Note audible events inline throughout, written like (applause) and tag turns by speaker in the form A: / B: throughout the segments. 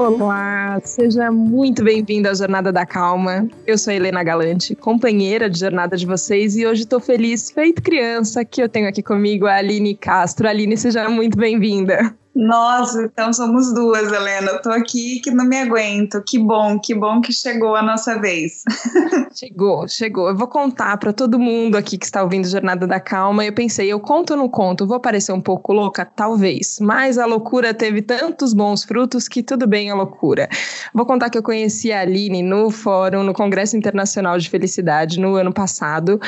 A: Olá, seja muito bem-vindo à Jornada da Calma. Eu sou a Helena Galante, companheira de jornada de vocês, e hoje estou feliz, feito criança, que eu tenho aqui comigo a Aline Castro. Aline, seja muito bem-vinda.
B: Nossa, então somos duas, Helena. Eu tô aqui que não me aguento. Que bom, que bom que chegou a nossa vez. (laughs)
A: chegou, chegou. Eu vou contar para todo mundo aqui que está ouvindo Jornada da Calma. Eu pensei, eu conto ou não conto? vou parecer um pouco louca? Talvez. Mas a loucura teve tantos bons frutos que tudo bem a loucura. Vou contar que eu conheci a Aline no fórum, no Congresso Internacional de Felicidade, no ano passado.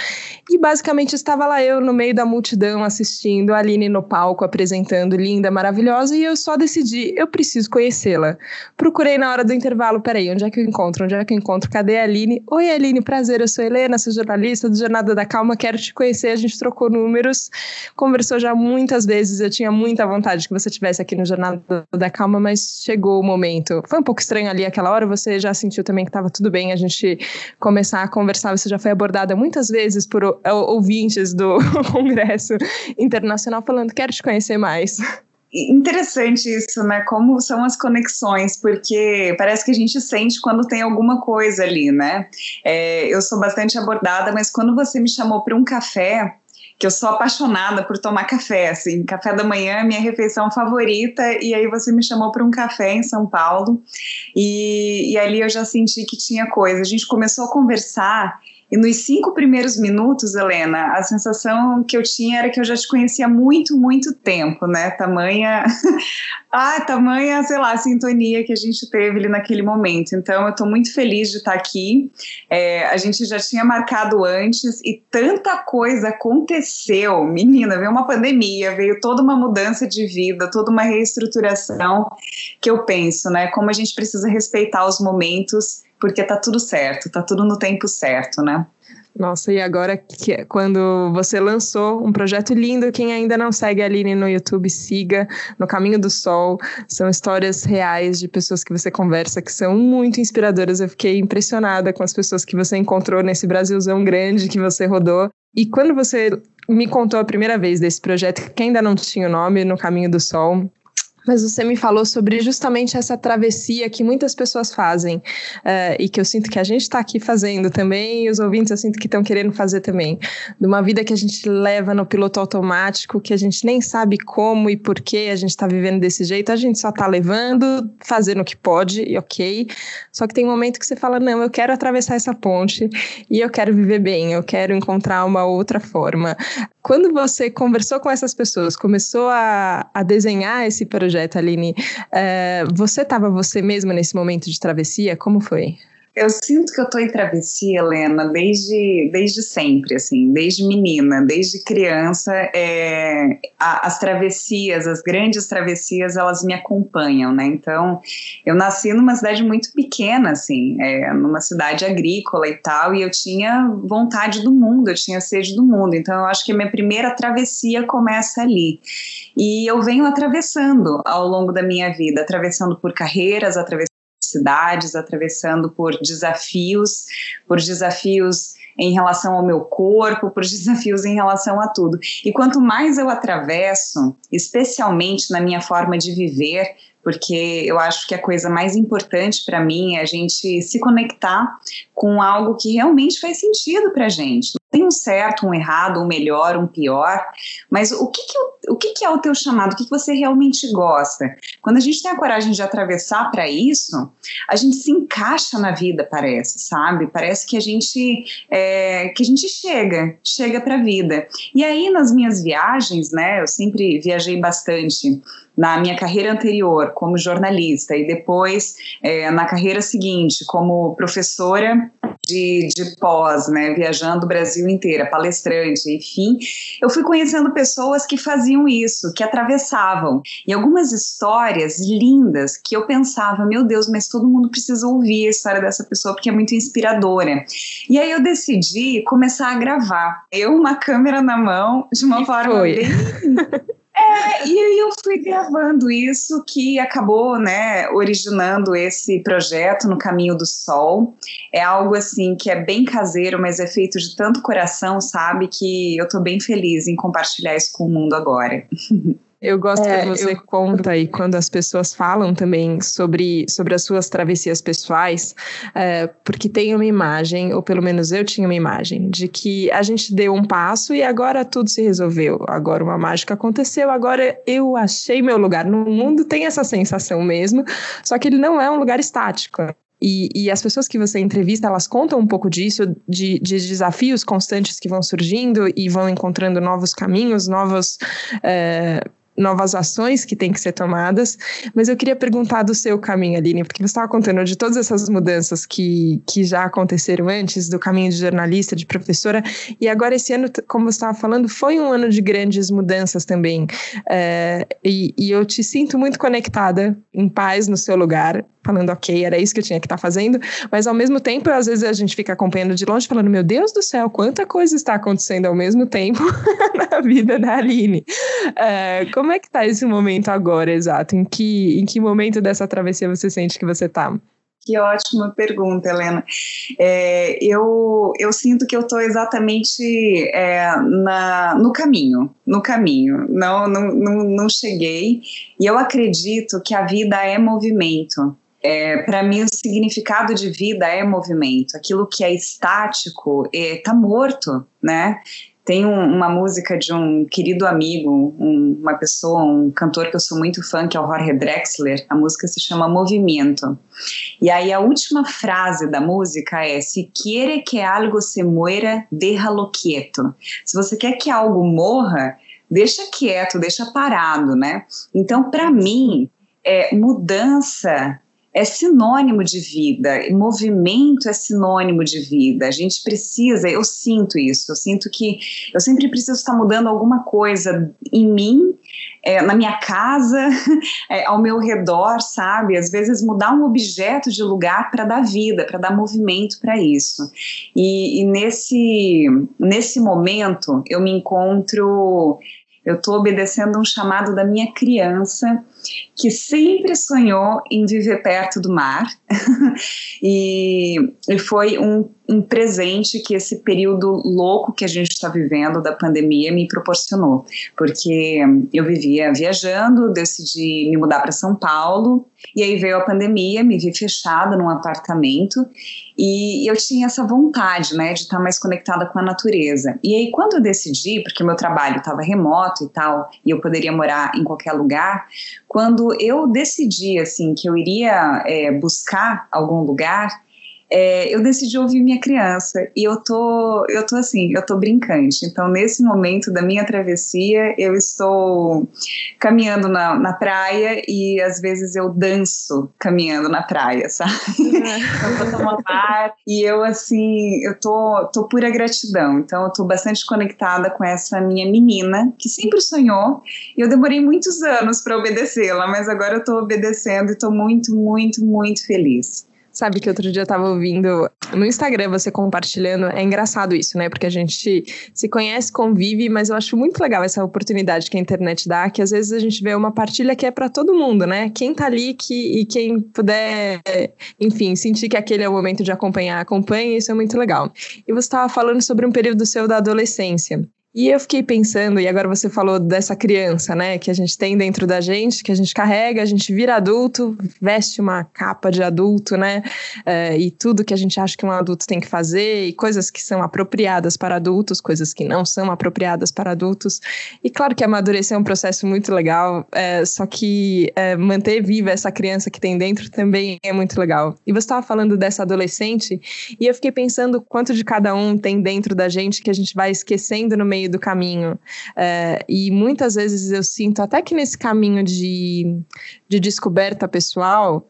A: E basicamente estava lá eu no meio da multidão assistindo a Aline no palco apresentando, linda, maravilhosa maravilhosa e eu só decidi, eu preciso conhecê-la. Procurei na hora do intervalo, peraí, onde é que eu encontro? Onde é que eu encontro? Cadê a Aline? Oi, Aline, prazer, eu sou Helena, sou jornalista do Jornada da Calma, quero te conhecer. A gente trocou números, conversou já muitas vezes, eu tinha muita vontade que você estivesse aqui no Jornada da Calma, mas chegou o momento. Foi um pouco estranho ali aquela hora, você já sentiu também que estava tudo bem a gente começar a conversar, você já foi abordada muitas vezes por ouvintes do (laughs) Congresso Internacional falando, quero te conhecer mais
B: interessante isso, né? Como são as conexões, porque parece que a gente sente quando tem alguma coisa ali, né? É, eu sou bastante abordada, mas quando você me chamou para um café, que eu sou apaixonada por tomar café, assim, café da manhã é minha refeição favorita, e aí você me chamou para um café em São Paulo, e, e ali eu já senti que tinha coisa. A gente começou a conversar e nos cinco primeiros minutos, Helena, a sensação que eu tinha era que eu já te conhecia há muito, muito tempo, né? Tamanha, ah, tamanha, sei lá, sintonia que a gente teve ali naquele momento. Então, eu estou muito feliz de estar aqui. É, a gente já tinha marcado antes e tanta coisa aconteceu. Menina, veio uma pandemia, veio toda uma mudança de vida, toda uma reestruturação que eu penso, né? Como a gente precisa respeitar os momentos porque tá tudo certo, tá tudo no tempo certo, né?
A: Nossa, e agora que é quando você lançou um projeto lindo, quem ainda não segue a Aline no YouTube, siga no Caminho do Sol. São histórias reais de pessoas que você conversa que são muito inspiradoras. Eu fiquei impressionada com as pessoas que você encontrou nesse Brasilzão grande que você rodou. E quando você me contou a primeira vez desse projeto, que ainda não tinha o nome, No Caminho do Sol, mas você me falou sobre justamente essa travessia que muitas pessoas fazem uh, e que eu sinto que a gente está aqui fazendo também, e os ouvintes eu sinto que estão querendo fazer também. De uma vida que a gente leva no piloto automático, que a gente nem sabe como e por que a gente está vivendo desse jeito, a gente só está levando, fazendo o que pode, e ok. Só que tem um momento que você fala: não, eu quero atravessar essa ponte e eu quero viver bem, eu quero encontrar uma outra forma. Quando você conversou com essas pessoas, começou a, a desenhar esse projeto, Aline, uh, você estava você mesma nesse momento de travessia? Como foi?
B: Eu sinto que eu tô em travessia, Helena, desde, desde sempre, assim, desde menina, desde criança. É, a, as travessias, as grandes travessias, elas me acompanham, né? Então, eu nasci numa cidade muito pequena, assim, é, numa cidade agrícola e tal, e eu tinha vontade do mundo, eu tinha sede do mundo. Então, eu acho que a minha primeira travessia começa ali. E eu venho atravessando ao longo da minha vida, atravessando por carreiras, atravessando cidades, atravessando por desafios, por desafios em relação ao meu corpo, por (laughs) desafios em relação a tudo. E quanto mais eu atravesso, especialmente na minha forma de viver, porque eu acho que a coisa mais importante para mim é a gente se conectar com algo que realmente faz sentido para gente. Não tem um certo, um errado, um melhor, um pior, mas o que, que, o que, que é o teu chamado? O que, que você realmente gosta? Quando a gente tem a coragem de atravessar para isso, a gente se encaixa na vida, parece, sabe? Parece que a gente é, que a gente chega, chega para a vida. E aí nas minhas viagens, né? Eu sempre viajei bastante na minha carreira anterior como jornalista e depois é, na carreira seguinte como professora de, de pós, né, viajando o Brasil inteiro, palestrante, enfim, eu fui conhecendo pessoas que faziam isso, que atravessavam, e algumas histórias lindas que eu pensava, meu Deus, mas todo mundo precisa ouvir a história dessa pessoa porque é muito inspiradora. E aí eu decidi começar a gravar, eu uma câmera na mão, de uma forma foi. bem É, e eu fui gravando isso que acabou, né, originando esse projeto no Caminho do Sol. É algo assim que é bem caseiro, mas é feito de tanto coração, sabe, que eu tô bem feliz em compartilhar isso com o mundo agora. (laughs)
A: Eu gosto é, que você eu... conta aí quando as pessoas falam também sobre, sobre as suas travessias pessoais, é, porque tem uma imagem, ou pelo menos eu tinha uma imagem, de que a gente deu um passo e agora tudo se resolveu. Agora uma mágica aconteceu, agora eu achei meu lugar no mundo. Tem essa sensação mesmo, só que ele não é um lugar estático. E, e, as pessoas que você entrevista, elas contam um pouco disso, de, de, desafios constantes que vão surgindo e vão encontrando novos caminhos, novos. É, novas ações que têm que ser tomadas, mas eu queria perguntar do seu caminho, Aline, porque você estava contando de todas essas mudanças que, que já aconteceram antes, do caminho de jornalista, de professora, e agora esse ano, como você estava falando, foi um ano de grandes mudanças também, é, e, e eu te sinto muito conectada, em paz no seu lugar, falando, ok, era isso que eu tinha que estar tá fazendo, mas ao mesmo tempo, às vezes a gente fica acompanhando de longe, falando, meu Deus do céu, quanta coisa está acontecendo ao mesmo tempo (laughs) na vida da Aline. É, como é que está esse momento agora, exato? Em que, em que momento dessa travessia você sente que você está?
B: Que ótima pergunta, Helena. É, eu, eu sinto que eu estou exatamente é, na, no caminho, no caminho. Não, não, não, não cheguei. E eu acredito que a vida é movimento. É, para mim, o significado de vida é movimento. Aquilo que é estático está é, morto, né? Tem um, uma música de um querido amigo, um, uma pessoa, um cantor que eu sou muito fã, que é o Jorge Drexler. A música se chama Movimento. E aí a última frase da música é: Se quiere que algo se muera, déjalo quieto. Se você quer que algo morra, deixa quieto, deixa parado, né? Então, para mim, é, mudança é sinônimo de vida, movimento é sinônimo de vida. A gente precisa, eu sinto isso, eu sinto que eu sempre preciso estar mudando alguma coisa em mim, é, na minha casa, é, (laughs) ao meu redor, sabe? Às vezes mudar um objeto de lugar para dar vida, para dar movimento para isso. E, e nesse, nesse momento eu me encontro eu estou obedecendo um chamado da minha criança que sempre sonhou em viver perto do mar (laughs) e, e, foi um, um, presente que esse período louco que a gente está vivendo da pandemia me proporcionou, porque eu vivia viajando, decidi me mudar para São Paulo e aí veio a pandemia, me vi fechada num apartamento e eu tinha essa vontade, né, de estar mais conectada com a natureza. E aí quando eu decidi, porque meu trabalho estava remoto e tal, e eu poderia morar em qualquer lugar, quando eu decidi assim que eu iria é, buscar algum lugar, é, eu decidi ouvir minha criança e eu tô, eu tô assim, eu tô brincante. Então, nesse momento da minha travessia, eu estou caminhando na, na praia e às vezes eu danço caminhando na praia, sabe? Uhum. (laughs) eu tô tomando ar e eu assim, eu tô, tô pura gratidão. Então, eu tô bastante conectada com essa minha menina que sempre sonhou e eu demorei muitos anos para obedecê-la, mas agora eu tô obedecendo e tô muito, muito, muito feliz.
A: Sabe que outro dia eu tava ouvindo no Instagram você compartilhando. É engraçado isso, né? Porque a gente se conhece, convive, mas eu acho muito legal essa oportunidade que a internet dá, que às vezes a gente vê uma partilha que é para todo mundo, né? Quem tá ali que, e quem puder, enfim, sentir que aquele é o momento de acompanhar, acompanhe, isso é muito legal. E você estava falando sobre um período seu da adolescência. E eu fiquei pensando, e agora você falou dessa criança, né, que a gente tem dentro da gente, que a gente carrega, a gente vira adulto, veste uma capa de adulto, né, é, e tudo que a gente acha que um adulto tem que fazer, e coisas que são apropriadas para adultos, coisas que não são apropriadas para adultos. E claro que amadurecer é um processo muito legal, é, só que é, manter viva essa criança que tem dentro também é muito legal. E você estava falando dessa adolescente, e eu fiquei pensando quanto de cada um tem dentro da gente que a gente vai esquecendo no meio meio do caminho. É, e muitas vezes eu sinto, até que nesse caminho de, de descoberta pessoal,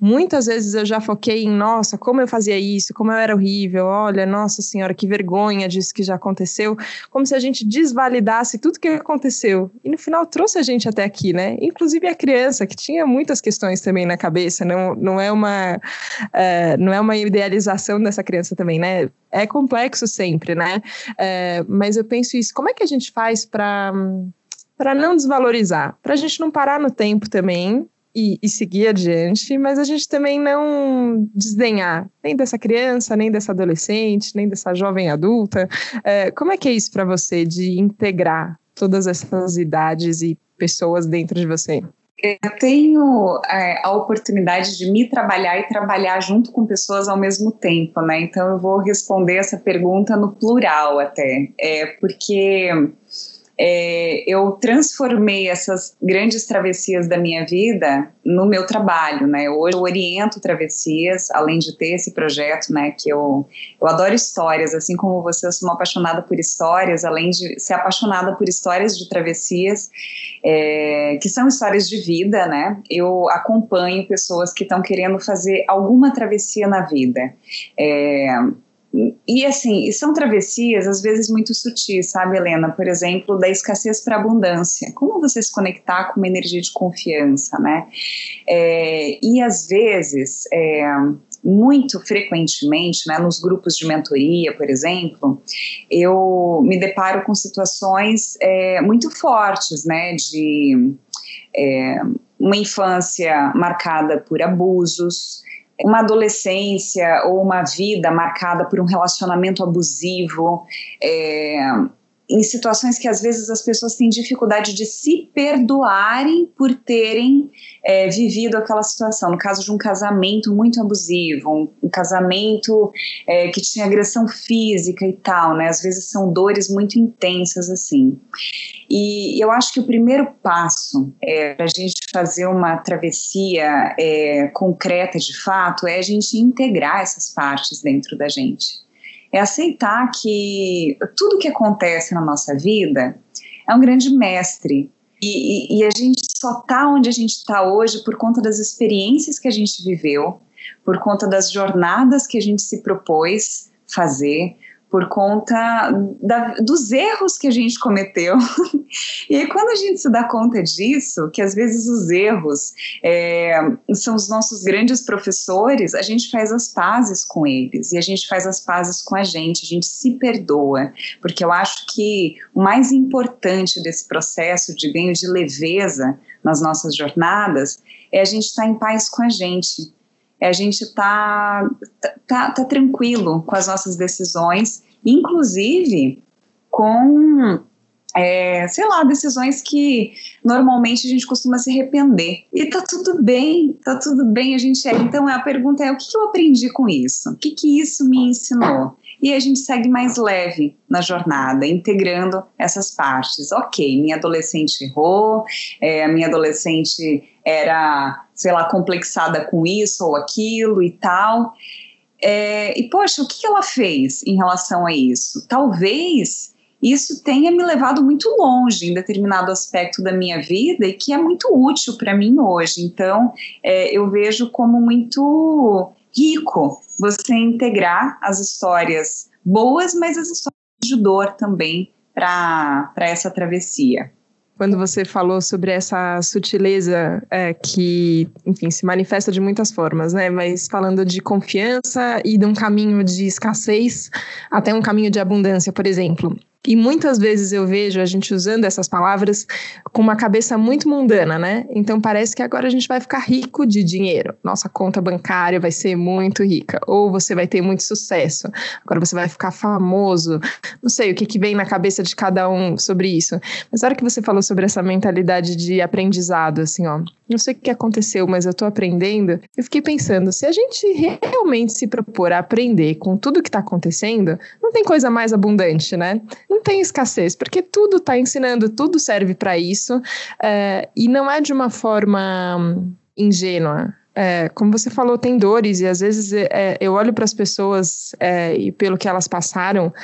A: Muitas vezes eu já foquei em, nossa, como eu fazia isso, como eu era horrível, olha, nossa senhora, que vergonha disso que já aconteceu, como se a gente desvalidasse tudo que aconteceu. E no final trouxe a gente até aqui, né? Inclusive a criança, que tinha muitas questões também na cabeça, não, não, é, uma, é, não é uma idealização dessa criança também, né? É complexo sempre, né? É, mas eu penso isso, como é que a gente faz para para não desvalorizar, para a gente não parar no tempo também, e, e, seguir adiante, mas a gente também não desdenhar nem dessa criança, nem dessa adolescente, nem dessa jovem adulta. É, como é que é isso para você de integrar todas essas idades e pessoas dentro de você?
B: Eu tenho é, a oportunidade de me trabalhar e trabalhar junto com pessoas ao mesmo tempo, né? Então eu vou responder essa pergunta no plural até, é, porque é, eu transformei essas grandes travessias da minha vida no meu trabalho, né? Hoje eu oriento travessias, além de ter esse projeto, né? Que eu, eu adoro histórias, assim como você, eu sou uma apaixonada por histórias, além de ser apaixonada por histórias de travessias, é, que são histórias de vida, né? Eu acompanho pessoas que estão querendo fazer alguma travessia na vida. É, e assim, são travessias às vezes muito sutis, sabe, Helena? Por exemplo, da escassez para abundância. Como você se conectar com uma energia de confiança, né? É, e às vezes, é, muito frequentemente, né, nos grupos de mentoria, por exemplo, eu me deparo com situações é, muito fortes, né, de é, uma infância marcada por abusos, uma adolescência ou uma vida marcada por um relacionamento abusivo, é, em situações que às vezes as pessoas têm dificuldade de se perdoarem por terem é, vivido aquela situação. No caso de um casamento muito abusivo, um, um casamento é, que tinha agressão física e tal, né? Às vezes são dores muito intensas assim. E eu acho que o primeiro passo é, para a gente fazer uma travessia é, concreta de fato é a gente integrar essas partes dentro da gente é aceitar que tudo que acontece na nossa vida é um grande mestre. E, e, e a gente só está onde a gente está hoje por conta das experiências que a gente viveu, por conta das jornadas que a gente se propôs fazer, por conta da, dos erros que a gente cometeu. (laughs) e aí, quando a gente se dá conta disso, que às vezes os erros é, são os nossos grandes professores, a gente faz as pazes com eles e a gente faz as pazes com a gente, a gente se perdoa, porque eu acho que o mais importante desse processo de ganho de leveza nas nossas jornadas é a gente estar tá em paz com a gente é a gente tá, tá, tá tranquilo com as nossas decisões, inclusive com é, sei lá, decisões que normalmente a gente costuma se arrepender. E tá tudo bem, tá tudo bem, a gente é. Então a pergunta é: o que, que eu aprendi com isso? O que, que isso me ensinou? E a gente segue mais leve na jornada, integrando essas partes. Ok, minha adolescente errou, é, a minha adolescente era, sei lá, complexada com isso ou aquilo e tal. É, e, poxa, o que ela fez em relação a isso? Talvez isso tenha me levado muito longe em determinado aspecto da minha vida e que é muito útil para mim hoje. Então, é, eu vejo como muito rico você integrar as histórias boas, mas as histórias de dor também para essa travessia
A: quando você falou sobre essa sutileza é, que, enfim, se manifesta de muitas formas, né? Mas falando de confiança e de um caminho de escassez até um caminho de abundância, por exemplo. E muitas vezes eu vejo a gente usando essas palavras com uma cabeça muito mundana, né? Então parece que agora a gente vai ficar rico de dinheiro. Nossa conta bancária vai ser muito rica. Ou você vai ter muito sucesso. Agora você vai ficar famoso. Não sei o que, que vem na cabeça de cada um sobre isso. Mas na hora que você falou sobre essa mentalidade de aprendizado, assim, ó. Não sei o que aconteceu, mas eu tô aprendendo. Eu fiquei pensando, se a gente realmente se propor a aprender com tudo que tá acontecendo, não tem coisa mais abundante, né? Não tem escassez, porque tudo está ensinando, tudo serve para isso, é, e não é de uma forma ingênua. É, como você falou, tem dores, e às vezes é, eu olho para as pessoas é, e pelo que elas passaram,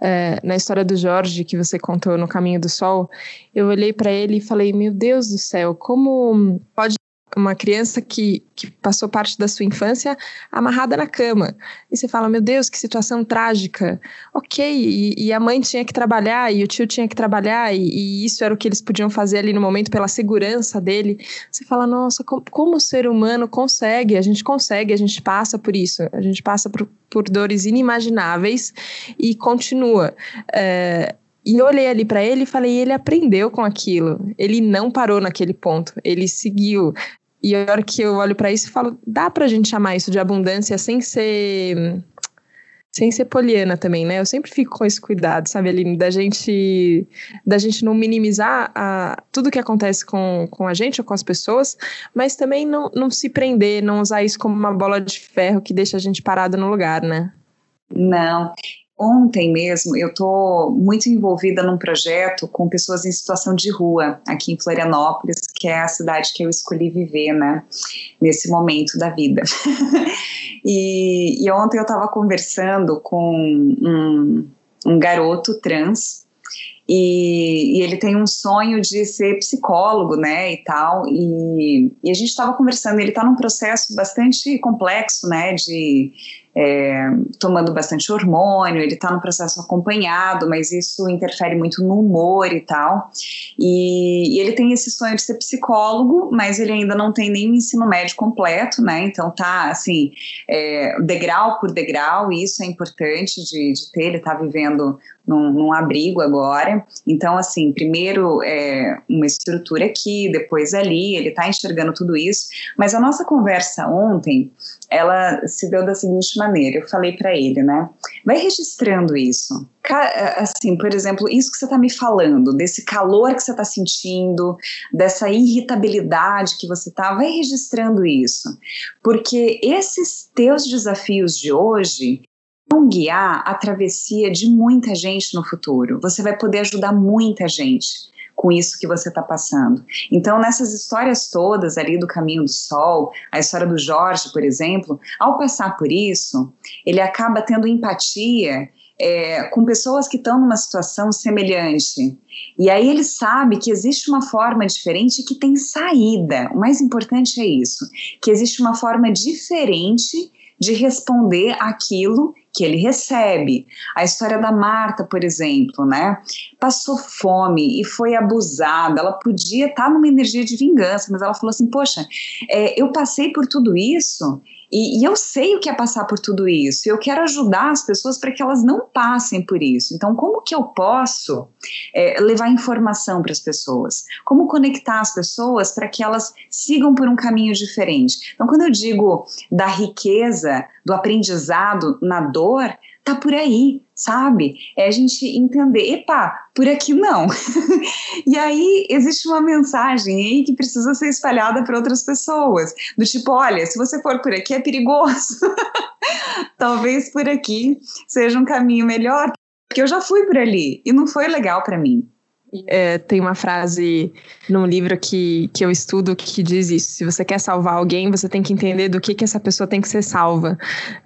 A: é, na história do Jorge, que você contou no Caminho do Sol, eu olhei para ele e falei: Meu Deus do céu, como pode uma criança que, que passou parte da sua infância amarrada na cama. E você fala, meu Deus, que situação trágica. Ok, e, e a mãe tinha que trabalhar, e o tio tinha que trabalhar, e, e, isso era o que eles podiam fazer ali no momento pela segurança dele. Você fala, nossa, como, como o ser humano consegue? A gente consegue, a gente passa por isso, a gente passa por, por dores inimagináveis e continua. É, e eu olhei ali para ele e falei, ele aprendeu com aquilo. Ele não parou naquele ponto, ele seguiu. E a hora que eu olho para isso, eu falo, dá pra gente chamar isso de abundância sem ser sem ser poliana também, né? Eu sempre fico com esse cuidado, sabe, Aline, da gente, da gente não minimizar a, tudo que acontece com, com a gente ou com as pessoas, mas também não, não se prender, não usar isso como uma bola de ferro que deixa a gente parado no lugar, né?
B: Não, Ontem mesmo eu estou muito envolvida num projeto com pessoas em situação de rua aqui em Florianópolis, que é a cidade que eu escolhi viver, né, nesse momento da vida. (laughs) e, e, ontem eu estava conversando com um, um garoto trans e, e, ele tem um sonho de ser psicólogo, né, e tal, e, e a gente estava conversando, ele está num processo bastante complexo, né, de é, tomando bastante hormônio, ele está no processo acompanhado, mas isso interfere muito no humor e tal. E, e, ele tem esse sonho de ser psicólogo, mas ele ainda não tem nem o ensino médio completo, né? Então tá assim, é, degrau por degrau, e isso é importante de, de ter, ele está vivendo num, num, abrigo agora. Então, assim, primeiro é uma estrutura aqui, depois ali, ele está enxergando tudo isso. Mas a nossa conversa ontem ela se deu da seguinte maneira: eu falei para ele, né? Vai registrando isso. Assim, por exemplo, isso que você está me falando, desse calor que você está sentindo, dessa irritabilidade que você está, vai registrando isso. Porque esses teus desafios de hoje vão guiar a travessia de muita gente no futuro. Você vai poder ajudar muita gente com isso que você está passando. Então, nessas histórias todas ali do Caminho do Sol, a história do Jorge, por exemplo, ao passar por isso, ele acaba tendo empatia é, com pessoas que estão numa situação semelhante. E aí ele sabe que existe uma forma diferente que tem saída. O mais importante é isso: que existe uma forma diferente de responder aquilo que ele recebe. A história da Marta, por exemplo, né? Passou fome e foi abusada. Ela podia estar numa energia de vingança, mas ela falou assim: Poxa, é, eu passei por tudo isso e, e, eu sei o que é passar por tudo isso. Eu quero ajudar as pessoas para que elas não passem por isso. Então, como que eu posso é, levar informação para as pessoas? Como conectar as pessoas para que elas sigam por um caminho diferente? Então, quando eu digo da riqueza, do aprendizado na dor, tá por aí, sabe? É a gente entender, epa, por aqui não. (laughs) e aí existe uma mensagem aí que precisa ser espalhada para outras pessoas, do tipo, olha, se você for por aqui é perigoso. (laughs) Talvez por aqui seja um caminho melhor, porque eu já fui por ali e não foi legal para mim.
A: É, tem uma frase num livro que, que eu estudo que diz isso: se você quer salvar alguém, você tem que entender do que, que essa pessoa tem que ser salva.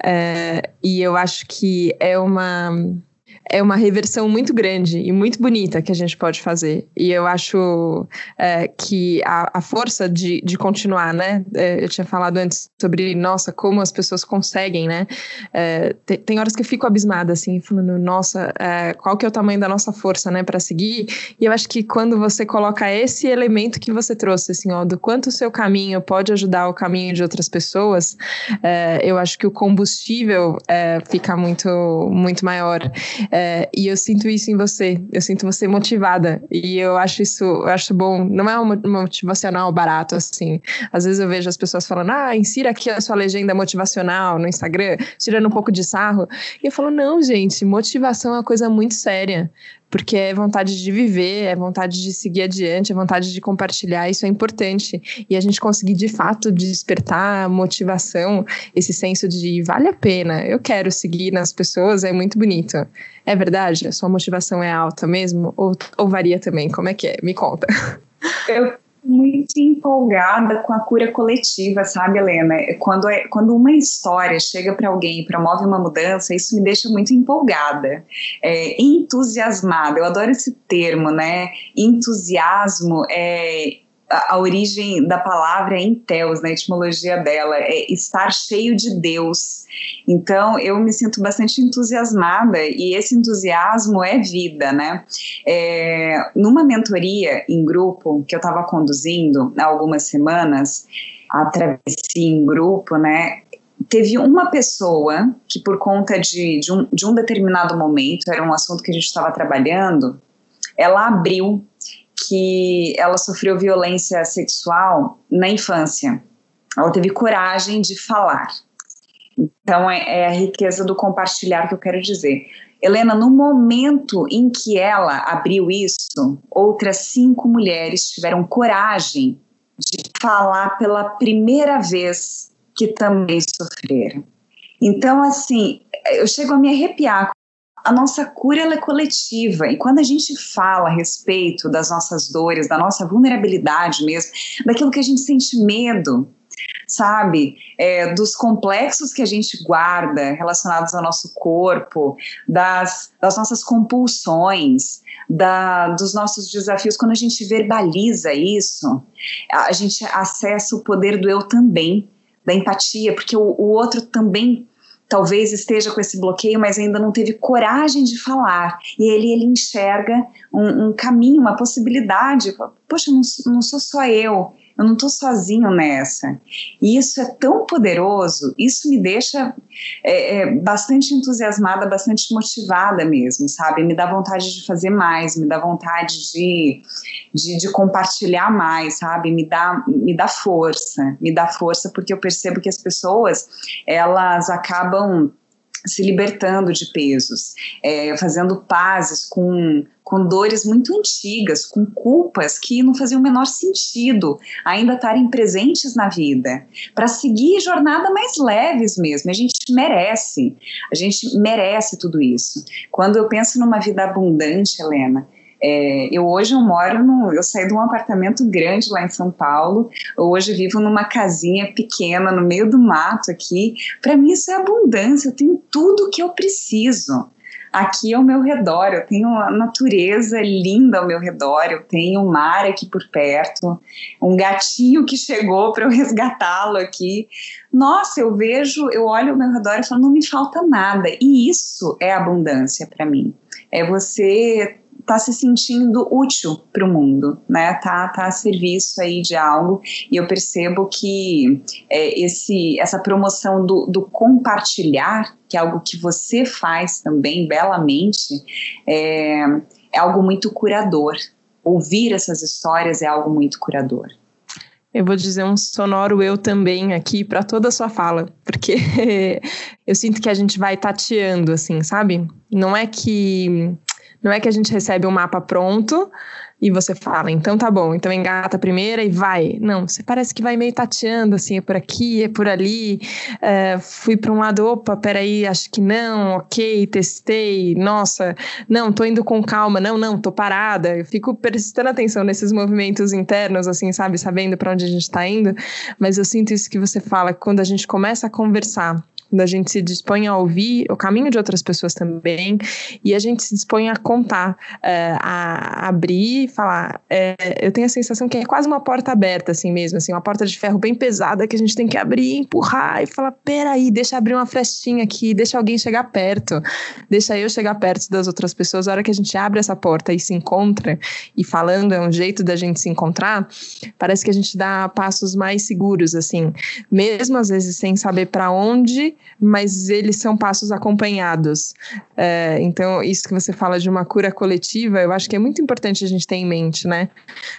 A: É, e eu acho que é uma é uma reversão muito grande e muito bonita que a gente pode fazer. E eu acho é, que a, a, força de, de continuar, né? É, eu tinha falado antes sobre, nossa, como as pessoas conseguem, né? É, tem, tem, horas que eu fico abismada, assim, falando, nossa, é, qual que é o tamanho da nossa força, né, para seguir? E eu acho que quando você coloca esse elemento que você trouxe, assim, ó, do quanto o seu caminho pode ajudar o caminho de outras pessoas, é, eu acho que o combustível é, fica muito, muito maior. É, e eu sinto isso em você. Eu sinto você motivada. E eu acho isso, eu acho bom. Não é um motivacional barato, assim. Às vezes eu vejo as pessoas falando, ah, insira aqui a sua legenda motivacional no Instagram, tirando um pouco de sarro. E eu falo, não, gente, motivação é uma coisa muito séria porque é vontade de viver, é vontade de seguir adiante, é vontade de compartilhar, isso é importante. E a gente conseguir de fato despertar motivação, esse senso de vale a pena, eu quero seguir nas pessoas, é muito bonito. É verdade? A sua motivação é alta mesmo? Ou, ou varia também? Como é que é? Me conta.
B: Eu muito empolgada com a cura coletiva, sabe, Helena? Quando, é, quando uma história chega para alguém e promove uma mudança, isso me deixa muito empolgada, é, entusiasmada. Eu adoro esse termo, né? Entusiasmo é a, origem da palavra é enteos, na etimologia dela, é estar cheio de Deus. Então, eu me sinto bastante entusiasmada e esse entusiasmo é vida, né? É, numa mentoria em grupo que eu estava conduzindo há algumas semanas, a travessia em grupo, né? Teve uma pessoa que, por conta de, de, um, de um determinado momento, era um assunto que a gente estava trabalhando, ela abriu que ela sofreu violência sexual na infância. Ela teve coragem de falar. Então, é, é a riqueza do compartilhar que eu quero dizer. Helena, no momento em que ela abriu isso, outras cinco mulheres tiveram coragem de falar pela primeira vez que também sofreram. Então, assim, eu chego a me arrepiar. A nossa cura é coletiva e quando a gente fala a respeito das nossas dores, da nossa vulnerabilidade mesmo, daquilo que a gente sente medo, sabe? É, dos complexos que a gente guarda relacionados ao nosso corpo, das, das nossas compulsões, da, dos nossos desafios. Quando a gente verbaliza isso, a gente acessa o poder do eu também, da empatia, porque o, o outro também talvez esteja com esse bloqueio, mas ainda não teve coragem de falar. E ele, ele enxerga um, um caminho, uma possibilidade. Poxa, não, não sou só eu eu não estou sozinho nessa. E isso é tão poderoso, isso me deixa é, é, bastante entusiasmada, bastante motivada mesmo, sabe? Me dá vontade de fazer mais, me dá vontade de, de, de compartilhar mais, sabe? Me dá, me dá força, me dá força porque eu percebo que as pessoas, elas acabam se libertando de pesos, é, fazendo pazes com, com dores muito antigas, com culpas que não faziam o menor sentido ainda estarem presentes na vida, para seguir jornada mais leves mesmo. A gente merece, a gente merece tudo isso. Quando eu penso numa vida abundante, Helena, é, eu hoje eu moro eu saí de um apartamento grande lá em São Paulo, hoje vivo numa casinha pequena no meio do mato aqui. Para mim isso é abundância, eu tenho tudo que eu preciso aqui ao meu redor. Eu tenho a natureza linda ao meu redor, eu tenho um mar aqui por perto, um gatinho que chegou para eu resgatá-lo aqui. Nossa, eu vejo, eu olho ao meu redor e falo, não me falta nada. E isso é abundância para mim. É você tá se sentindo útil para o mundo, né? Tá, tá a serviço aí de algo e eu percebo que é, esse, essa promoção do, do, compartilhar, que é algo que você faz também belamente, é, é algo muito curador. Ouvir essas histórias é algo muito curador.
A: Eu vou dizer um sonoro eu também aqui para toda a sua fala, porque (laughs) eu sinto que a gente vai tateando, assim, sabe? Não é que não é que a gente recebe um mapa pronto e você fala, então tá bom, então engata a primeira e vai. Não, você parece que vai meio tateando, assim, é por aqui, é por ali. É, fui para um lado, opa, peraí, acho que não, ok, testei, nossa, não, tô indo com calma, não, não, tô parada. Eu fico prestando atenção nesses movimentos internos, assim, sabe, sabendo para onde a gente tá indo, mas eu sinto isso que você fala, quando a gente começa a conversar quando a gente se dispõe a ouvir o caminho de outras pessoas também, e a gente se dispõe a contar, é, a abrir e falar. É, eu tenho a sensação que é quase uma porta aberta, assim mesmo, assim, uma porta de ferro bem pesada que a gente tem que abrir, empurrar e falar: peraí, deixa abrir uma frestinha aqui, deixa alguém chegar perto, deixa eu chegar perto das outras pessoas. A hora que a gente abre essa porta e se encontra, e falando é um jeito da gente se encontrar, parece que a gente dá passos mais seguros, assim, mesmo às vezes sem saber para onde mas eles são passos acompanhados. É, então, isso que você fala de uma cura coletiva, eu acho que é muito importante a gente ter em mente, né?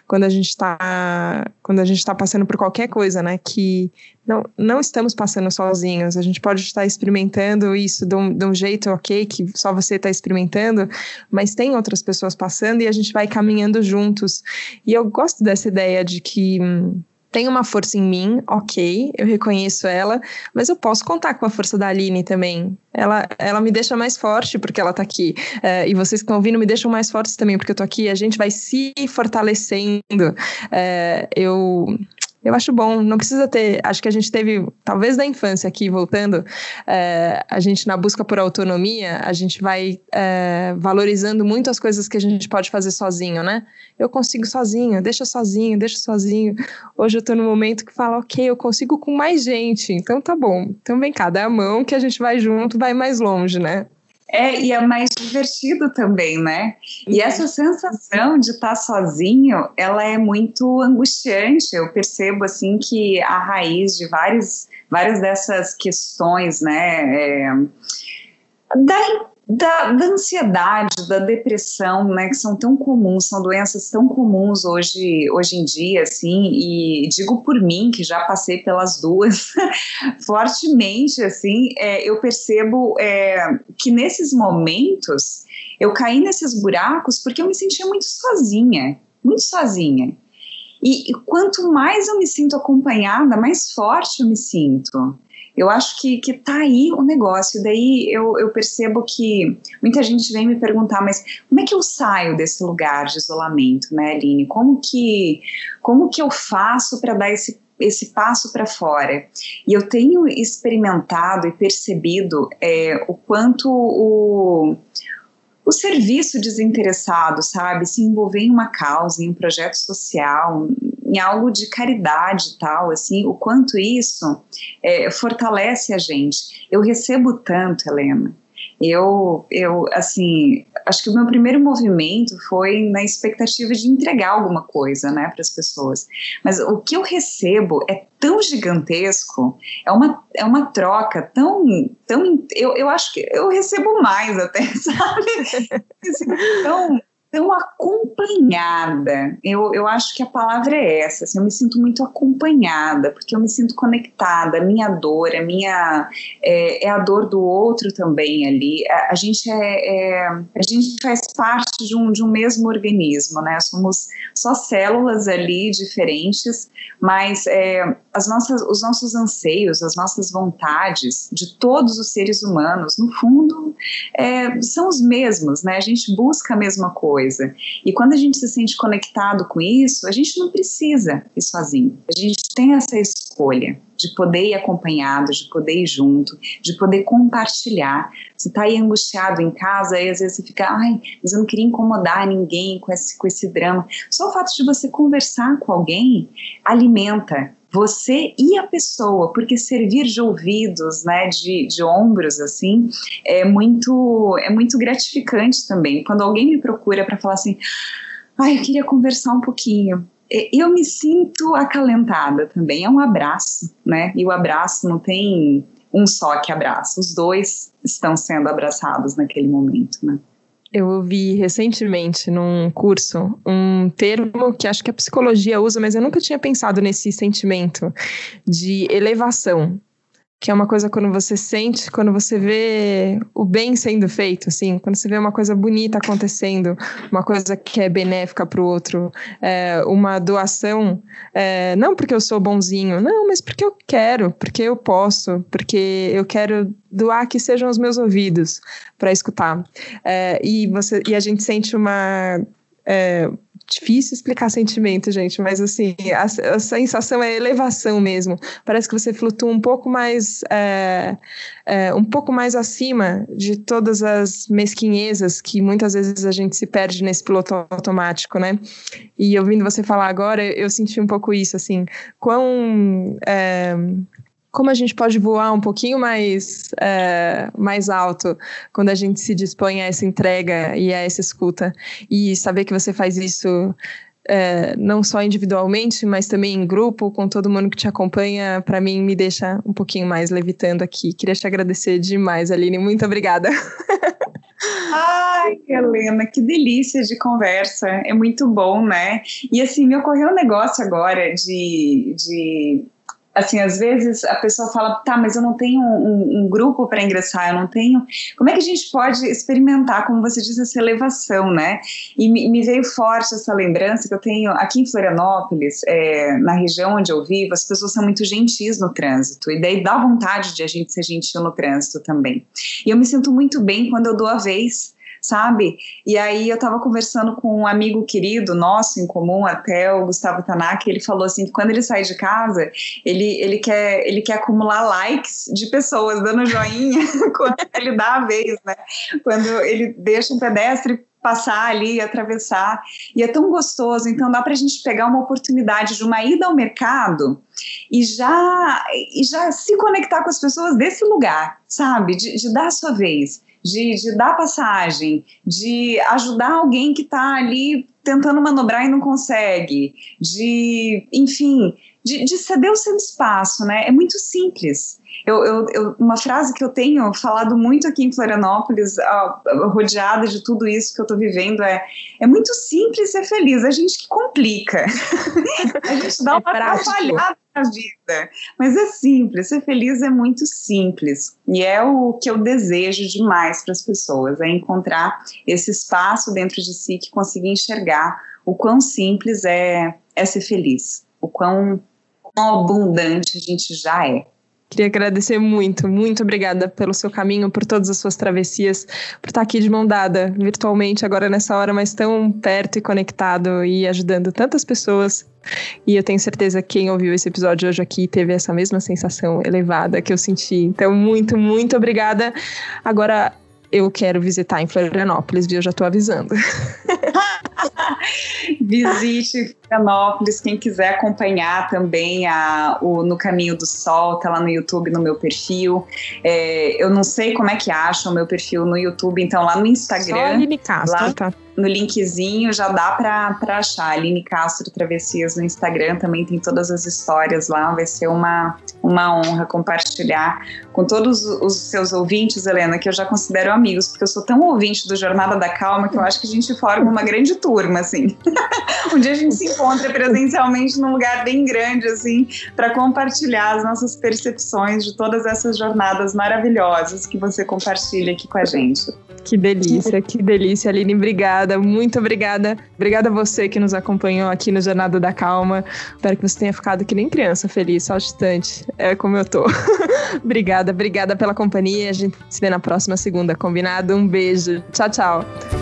A: Quando a gente está quando a gente está passando por qualquer coisa, né? Que não, não estamos passando sozinhos. A gente pode estar experimentando isso de um, de um jeito ok, que só você está experimentando, mas tem outras pessoas passando e a gente vai caminhando juntos. E eu gosto dessa ideia de que hum, tem uma força em mim, ok, eu reconheço ela, mas eu posso contar com a força da Aline também. Ela, ela me deixa mais forte porque ela tá aqui. Uh, e vocês que estão ouvindo me deixam mais fortes também porque eu tô aqui. A gente vai se fortalecendo. Uh, eu eu acho bom, não precisa ter. Acho que a gente teve, talvez da infância aqui, voltando, é, a gente na busca por autonomia, a gente vai é, valorizando muito as coisas que a gente pode fazer sozinho, né? Eu consigo sozinho, deixa sozinho, deixa sozinho. Hoje eu tô no momento que fala, ok, eu consigo com mais gente, então tá bom. Então vem cá, dá a mão que a gente vai junto, vai mais longe, né?
B: É, e é mais divertido também, né? E uhum. essa sensação de estar sozinho, ela é muito angustiante. Eu percebo, assim, que a raiz de várias, várias dessas questões, né, é, da, da, da, ansiedade, da depressão, né, que são tão comuns, são doenças tão comuns hoje, hoje em dia, assim, e digo por mim, que já passei pelas duas, (laughs) fortemente, assim, é, eu percebo é, que nesses momentos eu caí nesses buracos porque eu me sentia muito sozinha, muito sozinha. E, e quanto mais eu me sinto acompanhada, mais forte eu me sinto. Eu acho que, que tá aí o negócio. Daí eu, eu percebo que muita gente vem me perguntar, mas como é que eu saio desse lugar de isolamento, né, Aline? Como que, como que eu faço para dar esse esse passo para fora. E eu tenho experimentado e percebido é, o quanto o, o serviço desinteressado, sabe, se envolver em uma causa, em um projeto social, em algo de caridade tal, assim, o quanto isso é, fortalece a gente. Eu recebo tanto, Helena. Eu, eu, assim, acho que o meu primeiro movimento foi na expectativa de entregar alguma coisa, né, para as pessoas. Mas o que eu recebo é tão gigantesco, é uma, é uma troca tão, tão, eu, eu acho que eu recebo mais até, (laughs) sabe? Assim, tão, acompanhada. Eu, eu acho que a palavra é essa. Assim, eu me sinto muito acompanhada, porque eu me sinto conectada. A minha dor, a minha é, é a dor do outro também ali. A, a gente é, é, a gente faz parte de um, de um mesmo organismo, né? Somos só células ali diferentes, mas é, as nossas, os nossos anseios, as nossas vontades de todos os seres humanos, no fundo, é, são os mesmos, né? A gente busca a mesma coisa coisa. E quando a gente se sente conectado com isso, a gente não precisa ir sozinho. A gente tem essa escolha de poder ir acompanhado, de poder ir junto, de poder compartilhar. Você está aí angustiado em casa, e às vezes você fica, ai, mas eu não queria incomodar ninguém com esse, com esse drama. Só o fato de você conversar com alguém alimenta você e a pessoa, porque servir de ouvidos, né, de, de ombros, assim, é muito, é muito gratificante também. Quando alguém me procura para falar assim, ai, eu queria conversar um pouquinho, eu me sinto acalentada também. É um abraço, né? E o abraço não tem um só que abraça, os dois estão sendo abraçados naquele momento, né?
A: Eu ouvi recentemente num curso um termo que acho que a psicologia usa, mas eu nunca tinha pensado nesse sentimento de elevação que é uma coisa quando você sente, quando você vê o bem sendo feito, assim, quando você vê uma coisa bonita acontecendo, uma coisa que é benéfica para o outro, é, uma doação, é, não porque eu sou bonzinho, não, mas porque eu quero, porque eu posso, porque eu quero doar que sejam os meus ouvidos para escutar. É, e, você, e a gente sente uma é, difícil explicar sentimento, gente, mas assim, a, a, sensação é elevação mesmo. Parece que você flutua um pouco mais, é, é, um pouco mais acima de todas as mesquinhezas que muitas vezes a gente se perde nesse piloto automático, né? E ouvindo você falar agora, eu senti um pouco isso, assim, quão é, como a gente pode voar um pouquinho mais, é, mais alto quando a gente se dispõe a essa entrega e a essa escuta. E saber que você faz isso é, não só individualmente, mas também em grupo, com todo mundo que te acompanha, para mim me deixa um pouquinho mais levitando aqui. Queria te agradecer demais, Aline. Muito obrigada.
B: Ai, Helena, que delícia de conversa. É muito bom, né? E assim, me ocorreu um negócio agora de, de assim, às vezes a pessoa fala, tá, mas eu não tenho um, um grupo para ingressar, eu não tenho. Como é que a gente pode experimentar, como você disse, essa elevação, né? E me, me veio forte essa lembrança que eu tenho aqui em Florianópolis, é, na região onde eu vivo, as pessoas são muito gentis no trânsito, e daí dá vontade de a gente ser gentil no trânsito também. E eu me sinto muito bem quando eu dou a vez sabe? E aí eu estava conversando com um amigo querido nosso em comum, até o Gustavo Tanaka, ele falou assim que quando ele sai de casa, ele, ele, quer, ele quer acumular likes de pessoas dando joinha (laughs) quando ele dá a vez, né? Quando ele deixa um pedestre passar ali, atravessar, e é tão gostoso, então dá para a gente pegar uma oportunidade de uma ida ao mercado e já, e já se conectar com as pessoas desse lugar, sabe, de, de dar a sua vez de, de dar passagem, de ajudar alguém que está ali tentando manobrar e não consegue, de, enfim, de, de, ceder o seu espaço, né? É muito simples. Eu, eu, eu, uma frase que eu tenho falado muito aqui em Florianópolis, rodeada de tudo isso que eu estou vivendo, é: é muito simples ser feliz, a gente que complica. (laughs) a gente dá é uma atrapalhada na vida. Mas é simples, ser feliz é muito simples. E é o que eu desejo demais para as pessoas: é encontrar esse espaço dentro de si que consiga enxergar o quão simples é, é ser feliz, o quão, quão abundante a gente já é.
A: Queria agradecer muito, muito obrigada pelo seu caminho, por todas as suas travessias, por estar aqui de mão dada, virtualmente, agora nessa hora, mas tão perto e conectado e ajudando tantas pessoas. E eu tenho certeza que quem ouviu esse episódio hoje aqui teve essa mesma sensação elevada que eu senti. Então, muito, muito obrigada. Agora eu quero visitar em Florianópolis, viu? Eu já estou avisando. (laughs)
B: Visite Florianópolis, quem quiser acompanhar também a, o No Caminho do Sol, tá lá no YouTube, no meu perfil. É, eu não sei como é que acham o meu perfil no YouTube, então lá no Instagram. Só
A: Aline Castro,
B: lá,
A: tá?
B: no linkzinho já dá para achar. Aline Castro Travessias no Instagram também tem todas as histórias lá. Vai ser uma, uma honra compartilhar com todos os seus ouvintes, Helena, que eu já considero amigos, porque eu sou tão ouvinte do Jornada da Calma que eu acho que a gente forma uma grande turma, assim. (laughs) um dia a gente se encontra presencialmente num lugar bem grande, assim, para compartilhar as nossas percepções de todas essas jornadas maravilhosas que você compartilha aqui com a gente.
A: Que delícia, que delícia, Aline. Obrigada, muito obrigada. Obrigada a você que nos acompanhou aqui no Jornada da Calma. Espero que você tenha ficado que nem criança, feliz, saltitante. É como eu tô. (laughs) obrigada, obrigada pela companhia. A gente se vê na próxima segunda, combinado? Um beijo. Tchau, tchau.